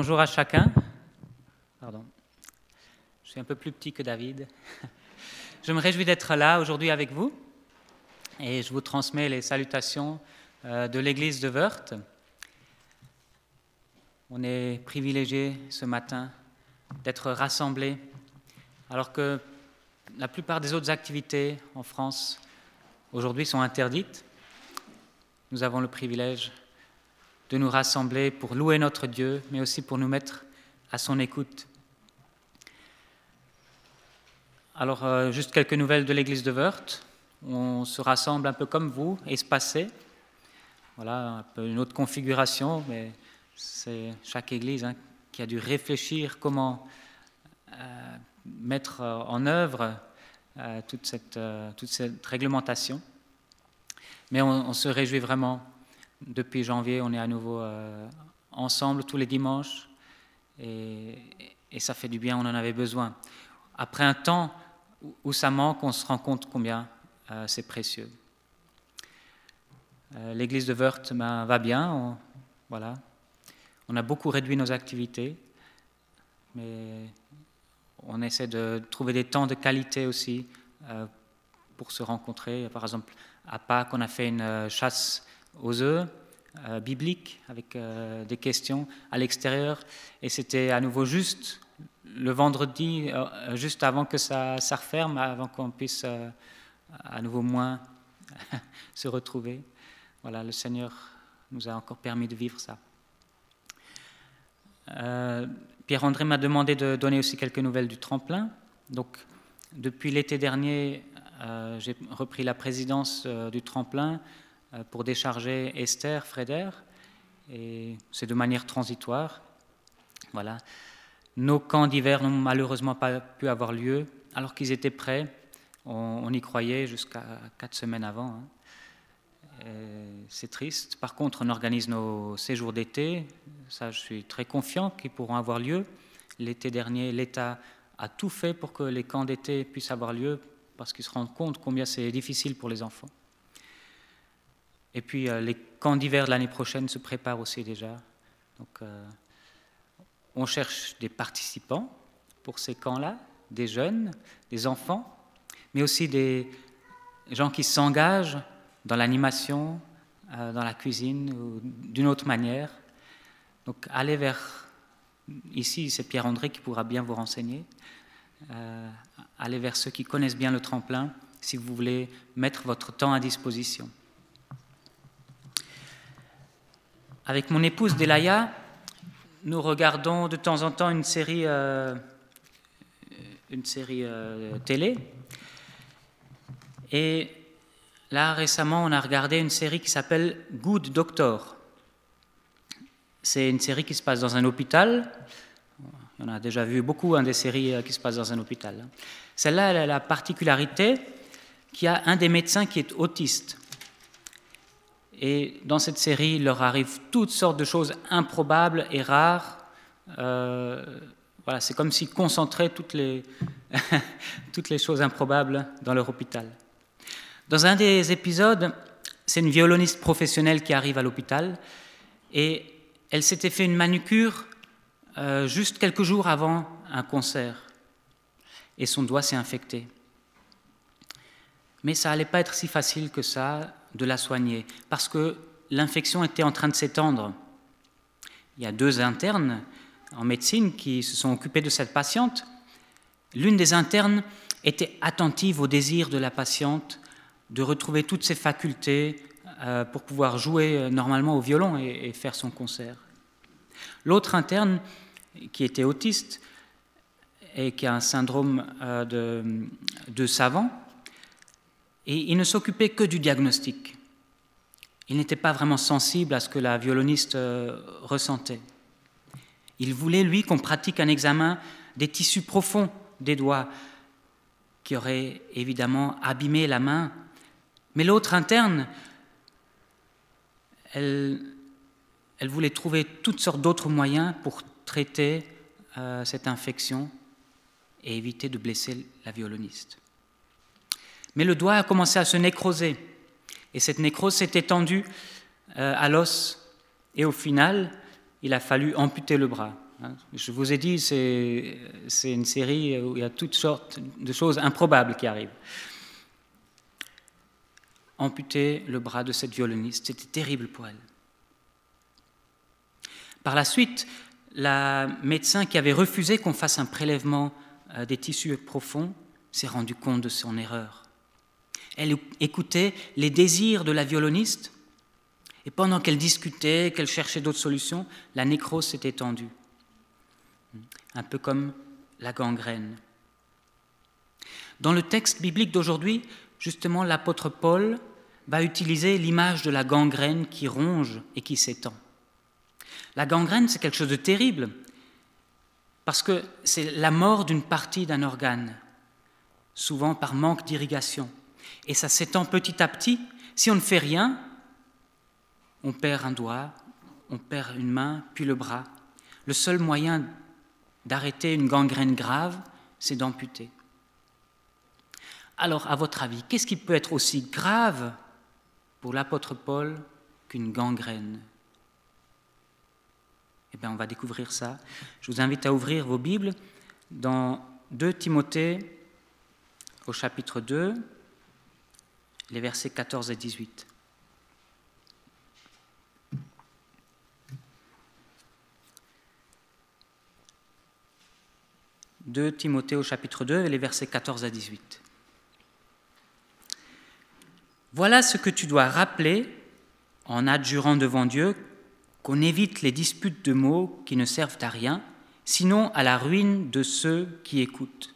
bonjour à chacun. Pardon. Je suis un peu plus petit que David. Je me réjouis d'être là aujourd'hui avec vous et je vous transmets les salutations euh, de l'église de Wörth. On est privilégié ce matin d'être rassemblés alors que la plupart des autres activités en France aujourd'hui sont interdites. Nous avons le privilège de nous rassembler pour louer notre Dieu, mais aussi pour nous mettre à son écoute. Alors, euh, juste quelques nouvelles de l'église de Wörth. On se rassemble un peu comme vous, espacé. Voilà, un peu une autre configuration, mais c'est chaque église hein, qui a dû réfléchir comment euh, mettre en œuvre euh, toute, cette, réglementation. Mais on, se réjouit vraiment depuis janvier, on est à nouveau euh, ensemble tous les dimanches et, ça fait du bien, on en avait besoin. Après un temps où ça manque, on se rend compte combien euh, c'est précieux. Euh, l'église de Wörth ben, va bien, voilà. On a beaucoup réduit nos activités, mais on essaie de trouver des temps de qualité aussi pour se rencontrer. Par exemple, à Pâques, on a fait une chasse aux œufs euh, bibliques avec euh, des questions à l'extérieur. Et c'était à nouveau juste le vendredi, euh, juste avant que ça, ça referme, avant qu'on puisse à nouveau moins se retrouver. Voilà, le Seigneur nous a encore permis de vivre ça. Pierre-André m'a demandé de donner aussi quelques nouvelles du tremplin. Donc, depuis l'été dernier, j'ai repris la présidence du tremplin pour décharger Esther Freder, et c'est de manière transitoire. Voilà. Nos camps d'hiver n'ont malheureusement pas pu avoir lieu, alors qu'ils étaient prêts. On, y croyait jusqu'à quatre semaines avant. Hein. C'est triste. Par contre, on organise nos séjours d'été. Ça, je suis très confiant qu'ils pourront avoir lieu. L'été dernier, l'État a tout fait pour que les camps d'été puissent avoir lieu, parce qu'ils se rendent compte combien c'est difficile pour les enfants. Et puis euh, les camps d'hiver de l'année prochaine se préparent aussi déjà. Donc euh, on cherche des participants pour ces camps-là, des jeunes, des enfants, mais aussi des gens qui s'engagent dans l'animation, euh, dans la cuisine ou d'une autre manière. Donc allez vers, ici c'est Pierre-André qui pourra bien vous renseigner, allez vers ceux qui connaissent bien le tremplin si vous voulez mettre votre temps à disposition. Avec mon épouse Delaya, nous regardons de temps en temps une série, euh, une série euh, télé. Et là, récemment, on a regardé une série qui s'appelle Good Doctor. C'est une série qui se passe dans un hôpital. On a déjà vu beaucoup hein, des séries euh, qui se passent dans un hôpital. Celle-là, elle a la particularité qu'il y a un des médecins qui est autiste. Et dans cette série, il leur arrive toutes sortes de choses improbables et rares. Euh, voilà, c'est comme s'ils concentraient toutes les, toutes les choses improbables dans leur hôpital. Dans un des épisodes, c'est une violoniste professionnelle qui arrive à l'hôpital et elle s'était fait une manucure euh, juste quelques jours avant un concert et son doigt s'est infecté. Mais ça n'allait pas être si facile que ça de la soigner, parce que l'infection était en train de s'étendre. Il y a deux internes en médecine qui se sont occupés de cette patiente. L'une des internes était attentive au désir de la patiente de retrouver toutes ses facultés euh, pour pouvoir jouer euh, normalement au violon et, faire son concert. L'autre interne, qui était autiste et qui a un syndrome euh, de, de savant, et il ne s'occupait que du diagnostic. Il n'était pas vraiment sensible à ce que la violoniste euh, ressentait. Il voulait, lui, qu'on pratique un examen des tissus profonds des doigts, qui aurait évidemment abîmé la main. Mais l'autre interne, elle, elle, voulait trouver toutes sortes d'autres moyens pour traiter euh, cette infection et éviter de blesser la violoniste. Mais le doigt a commencé à se nécroser. Et cette nécrose s'est étendue euh, à l'os. Et au final, il a fallu amputer le bras. Hein. Je vous ai dit, c'est une série où il y a toutes sortes de choses improbables qui arrivent. Amputer le bras de cette violoniste, c'était terrible pour elle. Par la suite, la médecin qui avait refusé qu'on fasse un prélèvement euh, des tissus profonds s'est rendu compte de son erreur. Elle écoutait les désirs de la violoniste et pendant qu'elle discutait, qu'elle cherchait d'autres solutions, la nécrose s'est étendue. Un peu comme la gangrène. Dans le texte biblique d'aujourd'hui, justement, l'apôtre Paul va utiliser l'image de la gangrène qui ronge et qui s'étend. La gangrène, c'est quelque chose de terrible, parce que c'est la mort d'une partie d'un organe, souvent par manque d'irrigation. Et ça s'étend petit à petit. Si on ne fait rien, on perd un doigt, on perd une main, puis le bras. Le seul moyen d'arrêter une gangrène grave, c'est d'amputer. Alors, à votre avis, qu'est-ce qui peut être aussi grave pour l'apôtre Paul qu'une gangrène? Eh bien, on va découvrir ça. Je vous invite à ouvrir vos Bibles dans 2 Timothée au chapitre 2, les versets 14 et 18. 2 Timothée au chapitre 2, les versets 14 à 18. Voilà ce que tu dois rappeler en adjurant devant Dieu qu'on évite les disputes de mots qui ne servent à rien, sinon à la ruine de ceux qui écoutent.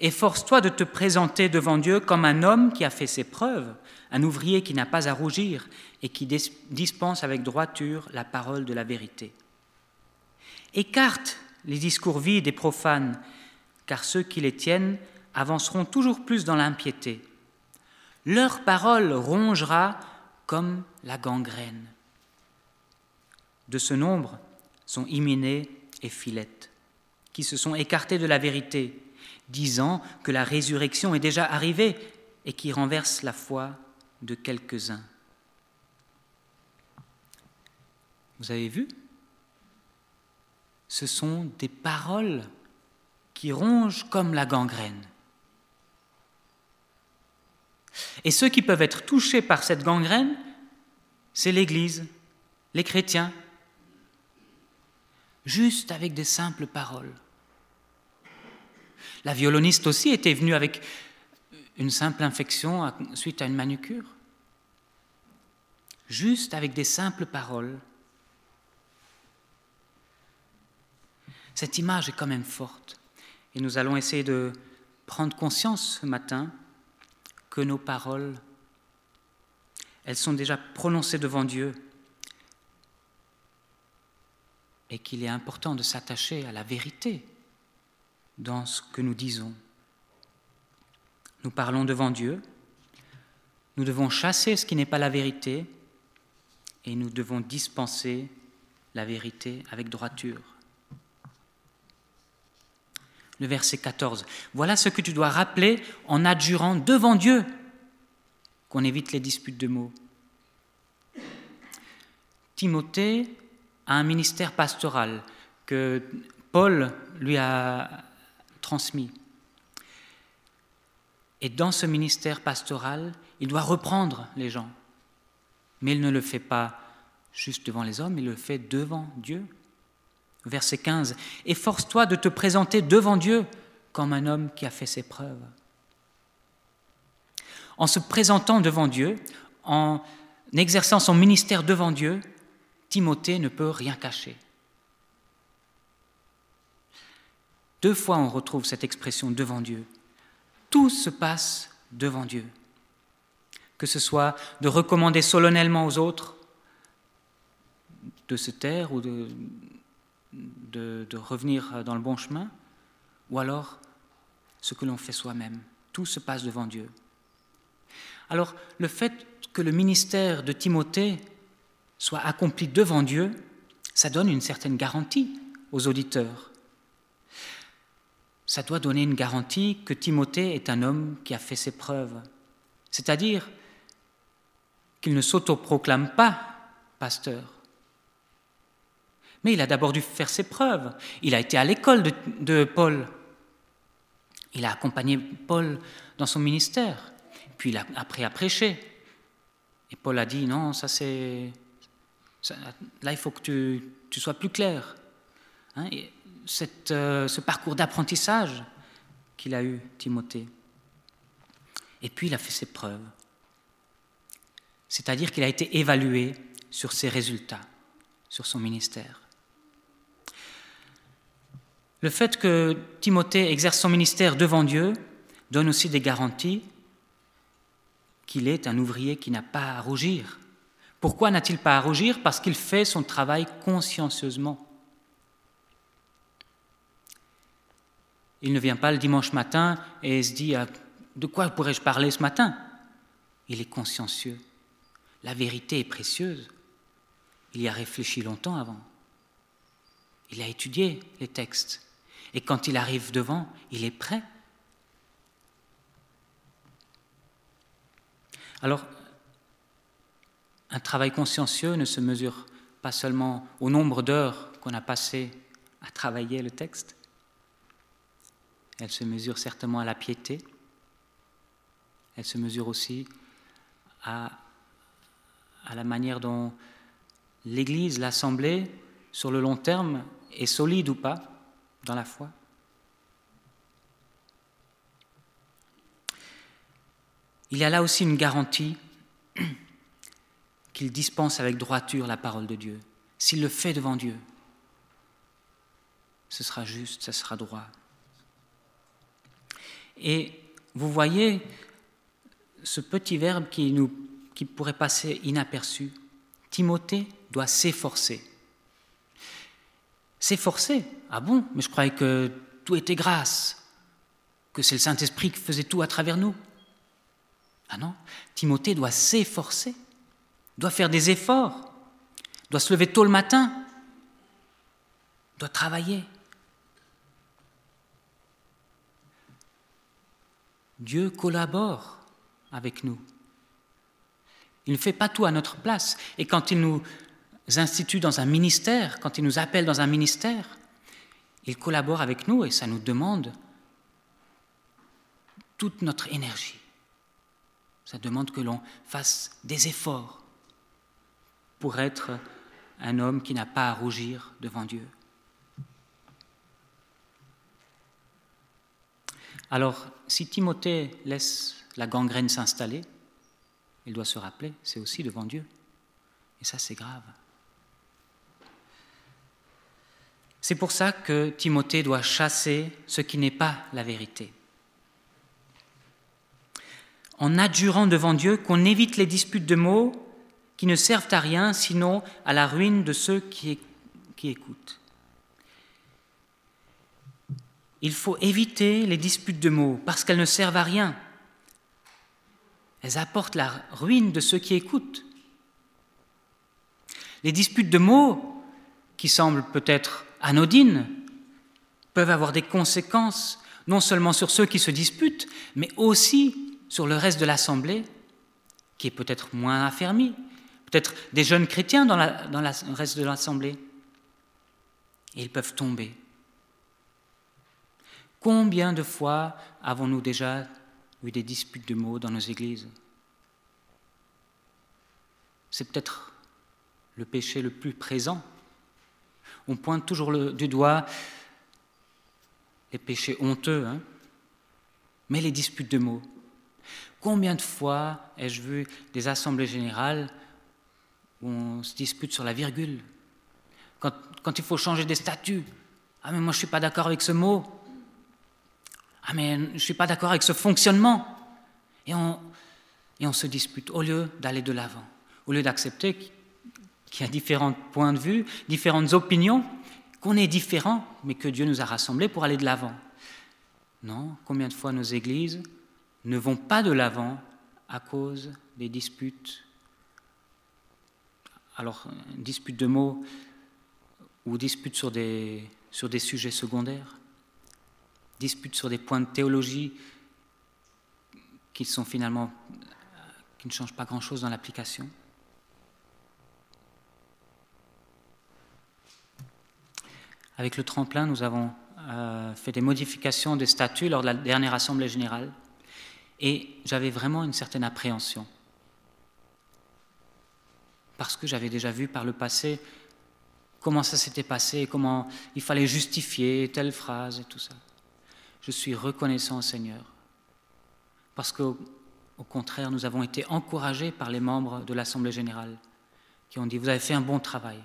Efforce-toi de te présenter devant Dieu comme un homme qui a fait ses preuves, un ouvrier qui n'a pas à rougir et qui dispense avec droiture la parole de la vérité. Écarte les discours vides et profanes, car ceux qui les tiennent avanceront toujours plus dans l'impiété. Leur parole rongera comme la gangrène. De ce nombre sont Hyménée et Philette, qui se sont écartés de la vérité, disant que la résurrection est déjà arrivée et qui renversent la foi de quelques-uns. Vous avez vu? Ce sont des paroles qui rongent comme la gangrène. Et ceux qui peuvent être touchés par cette gangrène, c'est l'Église, les chrétiens, juste avec des simples paroles. La violoniste aussi était venue avec une simple infection suite à une manucure. Juste avec des simples paroles, Cette image est quand même forte. Et nous allons essayer de prendre conscience ce matin que nos paroles, elles sont déjà prononcées devant Dieu et qu'il est important de s'attacher à la vérité dans ce que nous disons. Nous parlons devant Dieu, nous devons chasser ce qui n'est pas la vérité et nous devons dispenser la vérité avec droiture le verset 14. Voilà ce que tu dois rappeler en adjurant devant Dieu, qu'on évite les disputes de mots. Timothée a un ministère pastoral que Paul lui a Et dans ce ministère pastoral, il doit reprendre les gens. Mais il ne le fait pas juste devant les hommes, il le fait devant Dieu. Verset 15. Efforce-toi de te présenter devant Dieu comme un homme qui a fait ses preuves. En se présentant devant Dieu, en exerçant son ministère devant Dieu, Timothée ne peut rien cacher. Deux fois on retrouve cette expression devant Dieu. Tout se passe devant Dieu. Que ce soit de recommander solennellement aux autres de se taire ou de, revenir dans le bon chemin, ou alors ce que l'on fait soi-même. Tout se passe devant Dieu. Alors le fait que le ministère de Timothée soit accompli devant Dieu, ça donne une certaine garantie aux auditeurs. Ça doit donner une garantie que Timothée est un homme qui a fait ses preuves. C'est-à-dire qu'il ne s'autoproclame pas pasteur, Mais il a d'abord dû faire ses preuves. Il a été à l'école de, Paul. Il a accompagné Paul dans son ministère. Puis il a appris à prêcher. Et Paul a dit, non, ça c'est... Là, il faut que tu, sois plus clair. Hein, euh, ce parcours d'apprentissage qu'il a eu, Timothée. Et puis il a fait ses preuves. C'est-à-dire qu'il a été évalué sur ses résultats, sur son ministère. Le fait que Timothée exerce son ministère devant Dieu donne aussi des garanties qu'il est un ouvrier qui n'a pas à rougir. Pourquoi n'a-t-il pas à rougir? Parce qu'il fait son travail consciencieusement. Il ne vient pas le dimanche matin et se dit ah, De quoi pourrais-je parler ce matin? Il est consciencieux. La vérité est précieuse. Il y a réfléchi longtemps avant. Il a étudié les textes. Et quand il arrive devant, il est prêt. Alors, un travail consciencieux ne se mesure pas seulement au nombre d'heures qu'on a passées à travailler le texte, elle se mesure certainement à la piété, elle se mesure aussi à, la manière dont l'Église, l'Assemblée, sur le long terme, est solide ou pas dans la foi. Il y a là aussi une garantie qu'il dispense avec droiture la parole de Dieu. S'il le fait devant Dieu, ce sera juste, ce sera droit. Et vous voyez ce petit verbe qui, nous, qui pourrait passer inaperçu. Timothée doit s'efforcer. S'efforcer Ah bon Mais je croyais que tout était grâce, que c'est le Saint-Esprit qui faisait tout à travers nous. Ah non, Timothée doit s'efforcer, doit faire des efforts, doit se lever tôt le matin, doit travailler. Dieu collabore avec nous. Il ne fait pas tout à notre place. Et quand il nous institue dans un ministère, quand il nous appelle dans un ministère, il collabore avec nous et ça nous demande toute notre énergie. Ça demande que l'on fasse des efforts pour être un homme qui n'a pas à rougir devant Dieu. Alors, si Timothée laisse la gangrène s'installer, il doit se rappeler, c'est aussi devant Dieu. Et ça, c'est grave. C'est pour ça que Timothée doit chasser ce qui n'est pas la vérité. En adjurant devant Dieu qu'on évite les disputes de mots qui ne servent à rien sinon à la ruine de ceux qui, qui écoutent. Il faut éviter les disputes de mots parce qu'elles ne servent à rien. Elles apportent la ruine de ceux qui écoutent. Les disputes de mots, qui semblent peut-être anodines, peuvent avoir des conséquences non seulement sur ceux qui se disputent, mais aussi sur le reste de l'Assemblée, qui est peut-être moins affermi, peut-être des jeunes chrétiens dans, le reste de l'Assemblée. Et ils peuvent tomber. Combien de fois avons-nous déjà eu des disputes de mots dans nos églises? C'est peut-être le péché le plus présent. On pointe toujours du doigt les péchés honteux, hein mais les disputes de mots. Combien de fois ai-je vu des assemblées générales où on se dispute sur la virgule? Quand, quand il faut changer des statuts. Ah mais moi je ne suis pas d'accord avec ce mot. Ah mais je ne suis pas d'accord avec ce fonctionnement. Et on, et on se dispute au lieu d'aller de l'avant, au lieu d'accepter qu'il y a différents points de vue, différentes opinions, qu'on est différents, mais que Dieu nous a rassemblés pour aller de l'avant. Non, combien de fois nos églises ne vont pas de l'avant à cause des disputes? Alors, disputes de mots ou disputes sur des, sur des sujets secondaires? Dispute sur des points de théologie qui sont finalement qui ne changent pas grand-chose dans l'application. Avec le tremplin, nous avons euh, fait des modifications des statuts lors de la dernière Assemblée générale et j'avais vraiment une certaine appréhension. Parce que j'avais déjà vu par le passé comment ça s'était passé, comment il fallait justifier telle phrase et tout ça. Je suis reconnaissant au Seigneur. Parce qu'au contraire, nous avons été encouragés par les membres de l'Assemblée générale qui ont dit, vous avez fait un bon travail,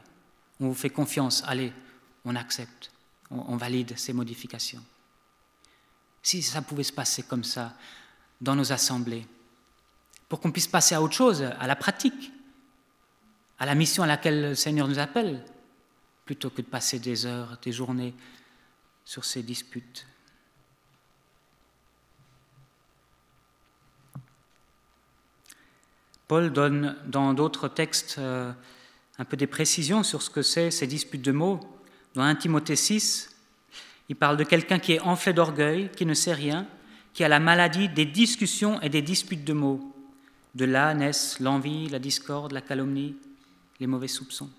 on vous fait confiance, allez, on accepte, on, valide ces modifications. Si ça pouvait se passer comme ça dans nos assemblées, pour qu'on puisse passer à autre chose, à la pratique, à la mission à laquelle le Seigneur nous appelle, plutôt que de passer des heures, des journées sur ces disputes. Paul donne dans d'autres textes euh, un peu des précisions sur ce que c'est ces disputes de mots. Dans 1 Timothée 6, il parle de quelqu'un qui est enflé d'orgueil, qui ne sait rien, qui a la maladie des discussions et des disputes de mots. De là naissent l'envie, la discorde, la calomnie, les mauvais soupçons.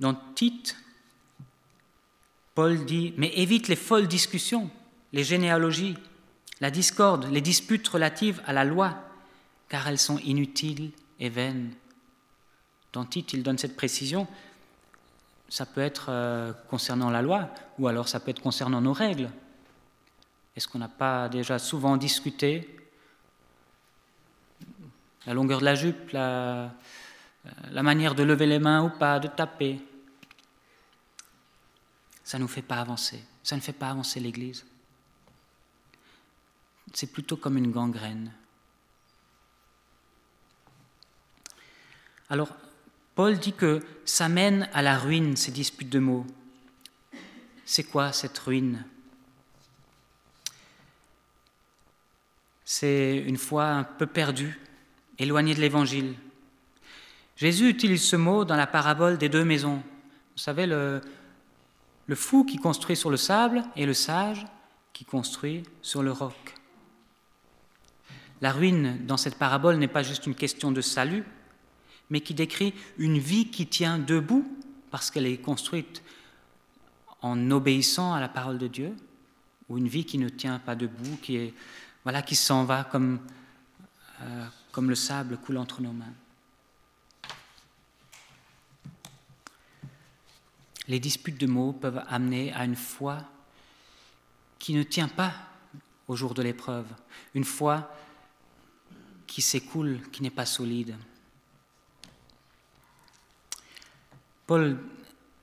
Dans Tite, Paul dit, mais évite les folles discussions, les généalogies, la discorde, les disputes relatives à la loi, car elles sont inutiles et vaines. Dans il donne cette précision. Ça peut être euh, concernant la loi, ou alors ça peut être concernant nos règles. Est-ce qu'on n'a pas déjà souvent discuté la longueur de la jupe, la manière de lever les mains ou pas, de taper? Ça ne nous fait pas avancer. Ça ne fait pas avancer l'Église c'est plutôt comme une gangrène. Alors, Paul dit que ça mène à la ruine, ces disputes de mots. C'est quoi cette ruine? C'est une foi un peu perdue, éloignée de l'Évangile. Jésus utilise ce mot dans la parabole des deux maisons. Vous savez, le, le fou qui construit sur le sable et le sage qui construit sur le roc. La ruine dans cette parabole n'est pas juste une question de salut, mais qui décrit une vie qui tient debout parce qu'elle est construite en obéissant à la parole de Dieu, ou une vie qui ne tient pas debout, qui voilà qui s'en va comme euh, comme le sable coule entre nos mains. Les disputes de mots peuvent amener à une foi qui ne tient pas au jour de l'épreuve, une foi qui s'écoule, qui n'est pas solide. Paul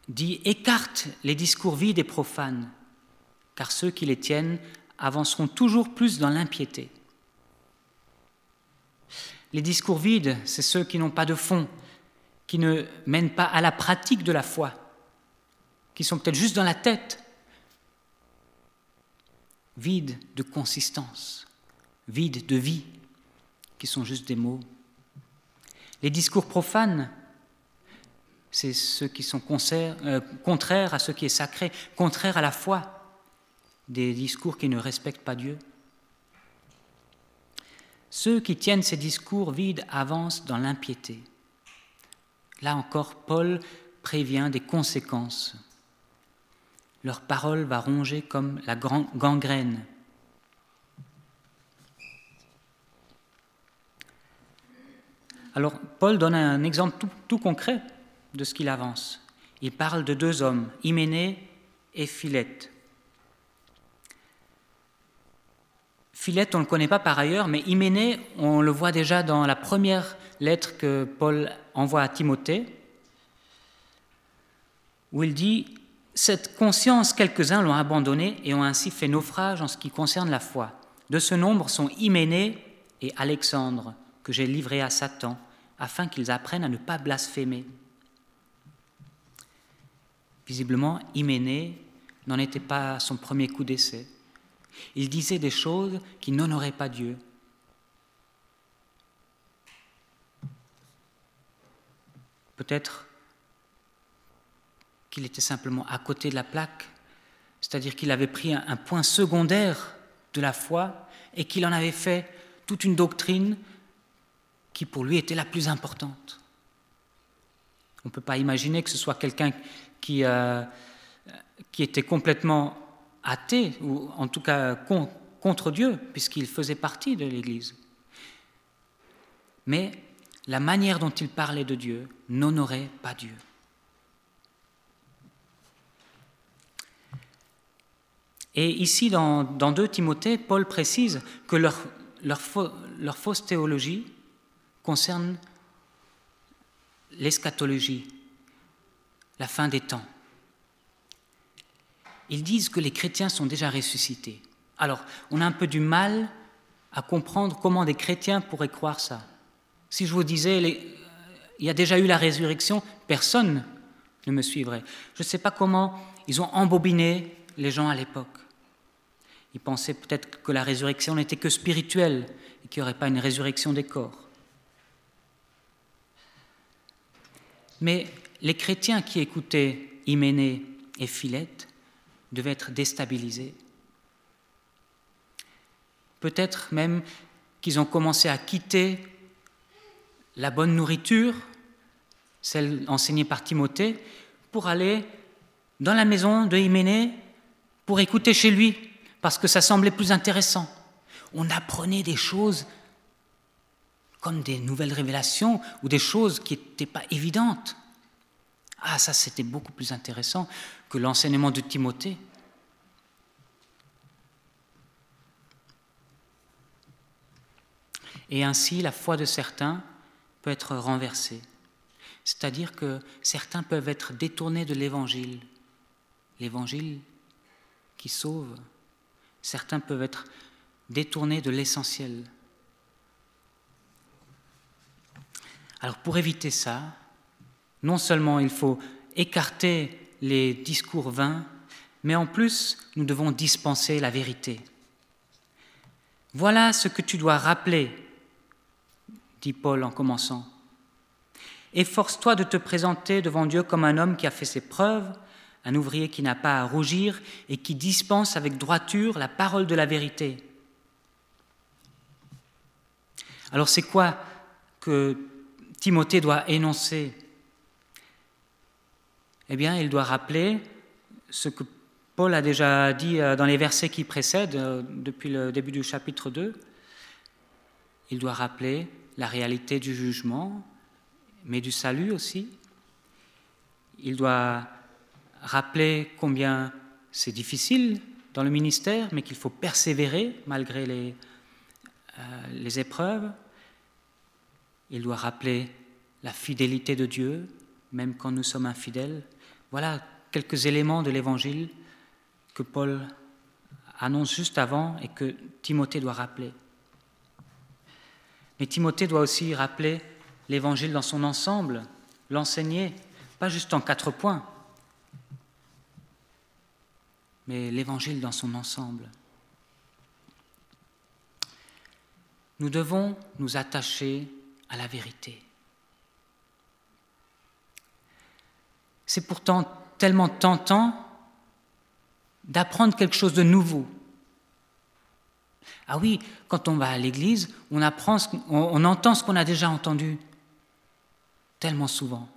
dit écarte les discours vides et profanes, car ceux qui les tiennent avanceront toujours plus dans l'impiété. Les discours vides, c'est ceux qui n'ont pas de fond, qui ne mènent pas à la pratique de la foi, qui sont peut-être juste dans la tête, vides de consistance, vides de vie sont juste des mots. Les discours profanes, c'est ceux qui sont euh, contraires à ce qui est sacré, contraires à la foi, des discours qui ne respectent pas Dieu. Ceux qui tiennent ces discours vides avancent dans l'impiété. Là encore, Paul prévient des conséquences. Leur parole va ronger comme la gangrène Alors Paul donne un exemple tout, concret de ce qu'il avance. Il parle de deux hommes, Hyménée et Philette. Philette, on ne le connaît pas par ailleurs, mais Hyménée, on le voit déjà dans la première lettre que Paul envoie à Timothée, où il dit Cette conscience, quelques-uns l'ont abandonnée et ont ainsi fait naufrage en ce qui concerne la foi. De ce nombre sont Hyménée et Alexandre, que j'ai livrés à Satan, afin qu'ils apprennent à ne pas blasphémer. Visiblement, Hyménée n'en était pas à son premier coup d'essai. Il disait des choses qui n'honoraient pas Dieu. Peut-être qu'il était simplement à côté de la plaque, c'est-à-dire qu'il avait pris un, point secondaire de la foi et qu'il en avait fait toute une doctrine qui pour lui était la plus importante. On ne peut pas imaginer que ce soit quelqu'un qui, euh, était complètement athée, ou en tout cas contre Dieu, puisqu'il faisait partie de l'Église. Mais la manière dont il parlait de Dieu n'honorait pas Dieu. Et ici, dans, dans 2 Timothée, Paul précise que leur fausse théologie concerne l'eschatologie, la fin des temps. Ils disent que les chrétiens sont déjà ressuscités. Alors, on a un peu du mal à comprendre comment des chrétiens pourraient croire ça. Si je vous disais, il y a déjà eu la résurrection, personne ne me suivrait. Je ne sais pas comment ils ont embobiné les gens à l'époque. Ils pensaient peut-être que la résurrection n'était que spirituelle et qu'il n'y aurait pas une résurrection des corps. Mais les chrétiens qui écoutaient Hyménée et Philette devaient être déstabilisés. Peut-être même qu'ils ont commencé à quitter la bonne nourriture, celle enseignée par Timothée, pour aller dans la maison de Hyménée pour écouter chez lui, parce que ça semblait plus intéressant. On apprenait des choses comme des nouvelles révélations ou des choses qui n'étaient pas évidentes. Ah, ça c'était beaucoup plus intéressant que l'enseignement de Timothée. Et ainsi, la foi de certains peut être renversée. C'est-à-dire que certains peuvent être détournés de l'Évangile, l'Évangile qui sauve. Certains peuvent être détournés de l'essentiel. Alors pour éviter ça, non seulement il faut écarter les discours vains, mais en plus nous devons dispenser la vérité. Voilà ce que tu dois rappeler, dit Paul en commençant. Efforce-toi de te présenter devant Dieu comme un homme qui a fait ses preuves, un ouvrier qui n'a pas à rougir et qui dispense avec droiture la parole de la vérité. Alors c'est quoi que Timothée doit énoncer Eh bien, il doit rappeler ce que Paul a déjà dit euh, dans les versets qui précèdent, euh, depuis le début du chapitre 2. Il doit rappeler la réalité du jugement, mais du salut aussi. Il doit rappeler combien c'est difficile dans le ministère, mais qu'il faut persévérer malgré les, euh, les épreuves. Il doit rappeler la fidélité de Dieu, même quand nous sommes infidèles. Voilà quelques éléments de l'Évangile que Paul annonce juste avant et que Timothée doit rappeler. Mais Timothée doit aussi rappeler l'Évangile dans son ensemble, l'enseigner, pas juste en quatre points, mais l'Évangile dans son ensemble. Nous devons nous attacher la vérité. C'est pourtant tellement tentant d'apprendre quelque chose de nouveau, ah oui, quand on va à l'église, on, entend ce qu'on a déjà entendu tellement souvent.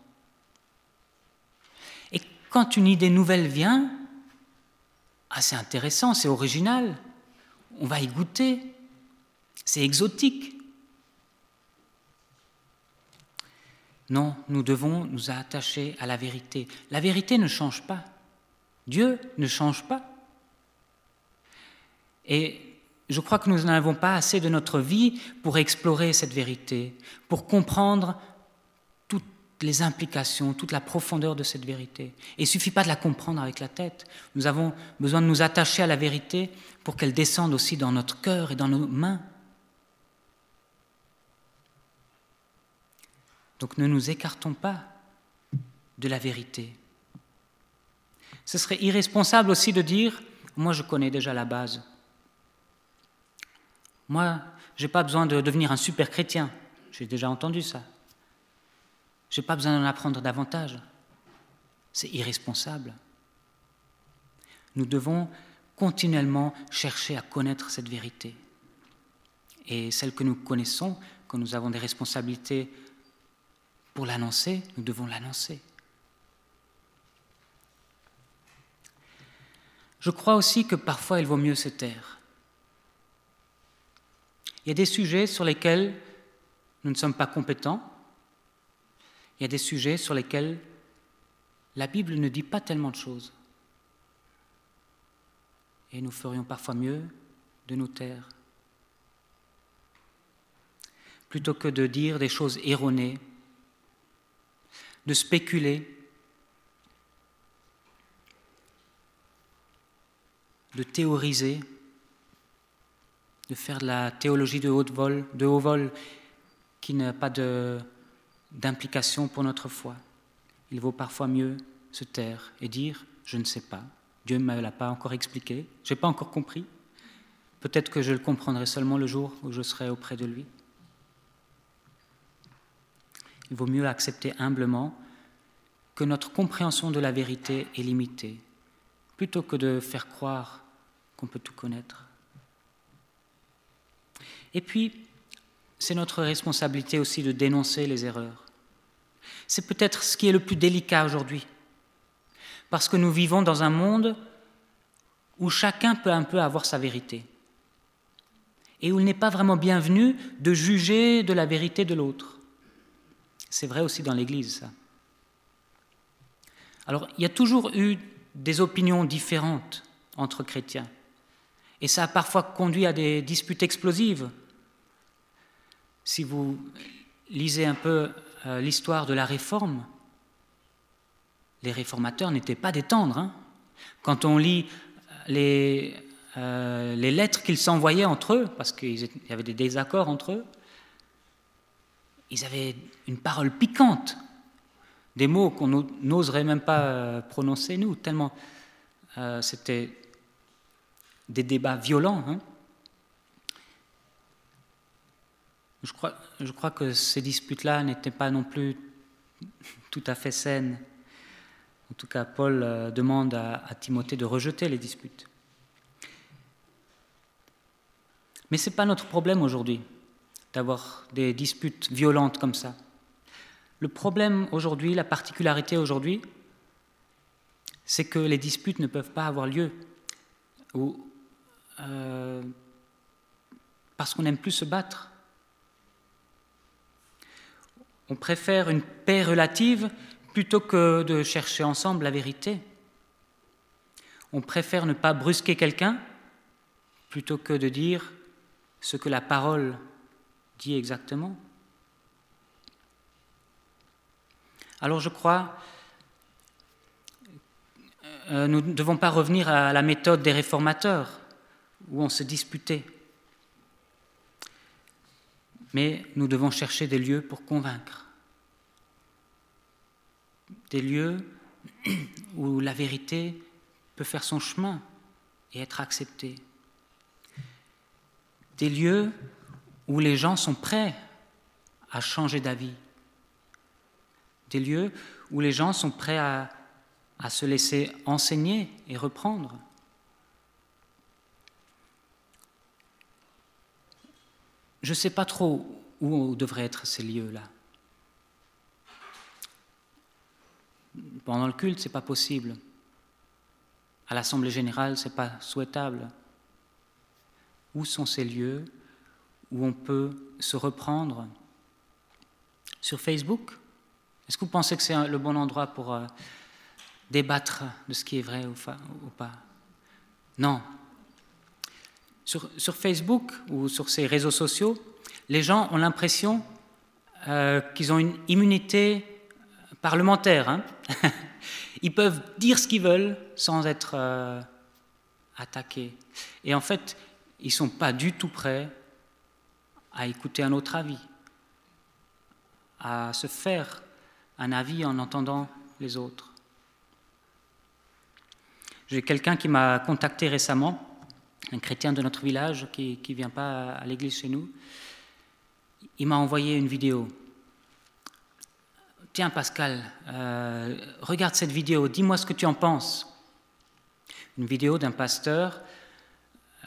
Et quand une idée nouvelle vient, ah, c'est intéressant, c'est original, on va y goûter, c'est exotique. Non, nous devons nous attacher à la vérité. La vérité ne change pas. Dieu ne change pas. Et je crois que nous n'avons pas assez de notre vie pour explorer cette vérité, pour comprendre toutes les implications, toute la profondeur de cette vérité. Il ne suffit pas de la comprendre avec la tête. Nous avons besoin de nous attacher à la vérité pour qu'elle descende aussi dans notre cœur et dans nos mains. Donc ne nous écartons pas de la vérité. Ce serait irresponsable aussi de dire, moi je connais déjà la base. Moi, je n'ai pas besoin de devenir un super chrétien. J'ai déjà entendu ça. Je n'ai pas besoin d'en apprendre davantage. C'est irresponsable. Nous devons continuellement chercher à connaître cette vérité. Et celle que nous connaissons, quand nous avons des responsabilités pour l'annoncer, nous devons l'annoncer. Je crois aussi que parfois il vaut mieux se taire. Il y a des sujets sur lesquels nous ne sommes pas compétents. Il y a des sujets sur lesquels la Bible ne dit pas tellement de choses. Et nous ferions parfois mieux de nous taire. Plutôt que de dire des choses erronées, de spéculer, de théoriser, de faire de la théologie de haut vol, de haut vol qui n'a pas d'implication pour notre foi. Il vaut parfois mieux se taire et dire Je ne sais pas, Dieu ne me l'a pas encore expliqué, je n'ai pas encore compris. Peut-être que je le comprendrai seulement le jour où je serai auprès de lui. Il vaut mieux accepter humblement que notre compréhension de la vérité est limitée, plutôt que de faire croire qu'on peut tout connaître. Et puis, c'est notre responsabilité aussi de dénoncer les erreurs. C'est peut-être ce qui est le plus délicat aujourd'hui, parce que nous vivons dans un monde où chacun peut un peu avoir sa vérité, et où il n'est pas vraiment bienvenu de juger de la vérité de l'autre. C'est vrai aussi dans l'Église, ça. Alors, il y a toujours eu des opinions différentes entre chrétiens. Et ça a parfois conduit à des disputes explosives. Si vous lisez un peu euh, l'histoire de la réforme, les réformateurs n'étaient pas des. Hein. Quand on lit les, euh, les lettres qu'ils s'envoyaient entre eux, parce qu'il y avait des désaccords entre eux, ils avaient une parole piquante, des mots qu'on n'oserait même pas euh, prononcer nous, tellement c'était des débats violents. Hein. Je, crois, que ces disputes-là n'étaient pas non plus tout à fait saines. En tout cas, Paul euh, demande à, Timothée de rejeter les disputes. Mais ce n'est pas notre problème aujourd'hui d'avoir des disputes violentes comme ça. Le problème aujourd'hui, la particularité aujourd'hui, c'est que les disputes ne peuvent pas avoir lieu. Ou euh, parce qu'on n'aime plus se battre. On préfère une paix relative plutôt que de chercher ensemble la vérité. On préfère ne pas brusquer quelqu'un plutôt que de dire ce que la parole dit exactement. Alors je crois, euh, nous ne devons pas revenir à la méthode des réformateurs où on se disputait. Mais nous devons chercher des lieux pour convaincre. Des lieux où la vérité peut faire son chemin et être acceptée. Des lieux où les gens sont prêts à changer d'avis. Des lieux où les gens sont prêts à, à se laisser enseigner et reprendre. Je ne sais pas trop où devraient être ces lieux-là. Pendant le culte, ce n'est pas possible. À l'Assemblée générale, ce n'est pas souhaitable. Où sont ces lieux où on peut se reprendre Sur Facebook Est-ce que vous pensez que c'est le bon endroit pour euh, débattre de ce qui est vrai ou pas? Non, sur, Facebook ou sur ces réseaux sociaux, les gens ont l'impression euh, qu'ils ont une immunité parlementaire. Hein. ils peuvent dire ce qu'ils veulent sans être euh, attaqués. Et en fait, ils ne sont pas du tout prêts à écouter un autre avis, à se faire un avis en entendant les autres. J'ai quelqu'un qui m'a contacté récemment un chrétien de notre village qui ne vient pas à l'église chez nous, il m'a envoyé une vidéo. Tiens Pascal, euh, regarde cette vidéo, dis-moi ce que tu en penses. Une vidéo d'un pasteur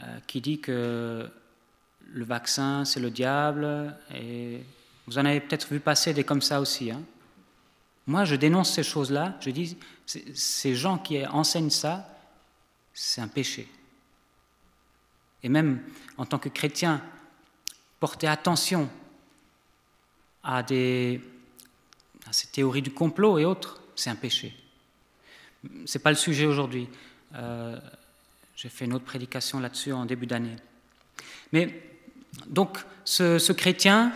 euh, qui dit que le vaccin c'est le diable, et vous en avez peut-être vu passer des comme ça aussi. Hein. Moi, je dénonce ces choses-là. Je dis, ces gens qui enseignent ça, c'est un péché. Et même en tant que chrétien, porter attention à, ces théories du complot et autres, c'est un péché. Ce n'est pas le sujet aujourd'hui. Euh, j'ai fait une autre prédication là-dessus en début d'année. Mais donc, ce, chrétien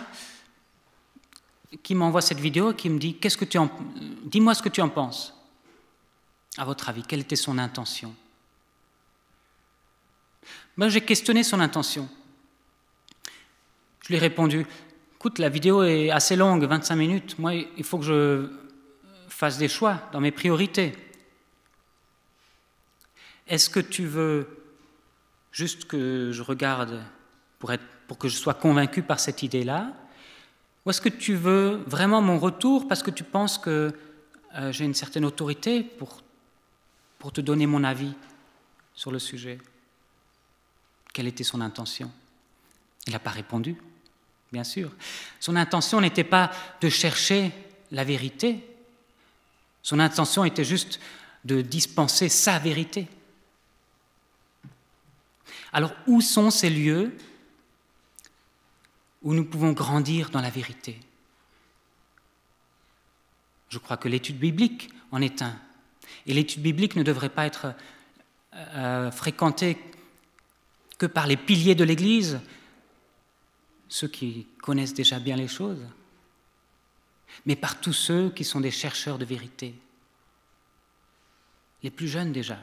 qui m'envoie cette vidéo, qui me dit Qu'est-ce que tu en... Dis-moi ce que tu en penses. À votre avis, quelle était son intention? Ben, J'ai questionné son intention. Je lui ai répondu Écoute, la vidéo est assez longue, 25 minutes. Moi, il faut que je fasse des choix dans mes priorités. Est-ce que tu veux juste que je regarde pour, être, pour que je sois convaincu par cette idée-là Ou est-ce que tu veux vraiment mon retour parce que tu penses que euh, j'ai une certaine autorité pour, pour te donner mon avis sur le sujet? Quelle était son intention? Il n'a pas répondu, bien sûr. Son intention n'était pas de chercher la vérité. Son intention était juste de dispenser sa vérité. Alors où sont ces lieux où nous pouvons grandir dans la vérité Je crois que l'étude biblique en est un. Et l'étude biblique ne devrait pas être euh, fréquentée que par les piliers de l'Église, ceux qui connaissent déjà bien les choses, mais par tous ceux qui sont des chercheurs de vérité, les plus jeunes déjà.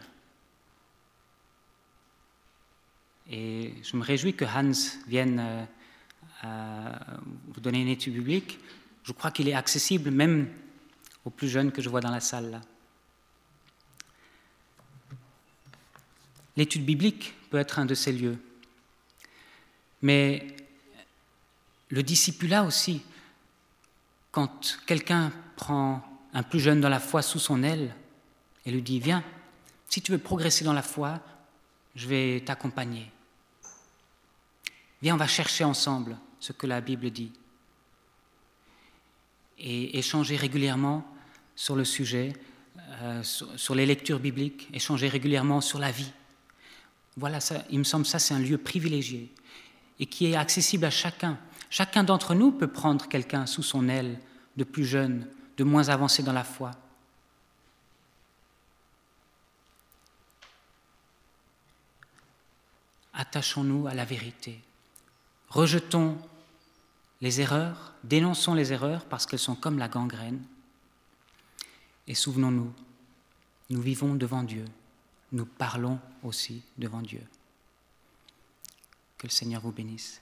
Et je me réjouis que Hans vienne euh, vous donner une étude biblique. Je crois qu'il est accessible même aux plus jeunes que je vois dans la salle. L'étude biblique peut être un de ces lieux. Mais le discipulat aussi, quand quelqu'un prend un plus jeune dans la foi sous son aile et lui dit, viens, si tu veux progresser dans la foi, je vais t'accompagner. Viens, on va chercher ensemble ce que la Bible dit et échanger régulièrement sur le sujet, euh, sur, les lectures bibliques, échanger régulièrement sur la vie. Voilà, ça, il me semble ça, c'est un lieu privilégié et qui est accessible à chacun. Chacun d'entre nous peut prendre quelqu'un sous son aile de plus jeune, de moins avancé dans la foi. Attachons-nous à la vérité. Rejetons les erreurs, dénonçons les erreurs parce qu'elles sont comme la gangrène. Et souvenons-nous, nous vivons devant Dieu, nous parlons aussi devant Dieu. Que le Seigneur vous bénisse.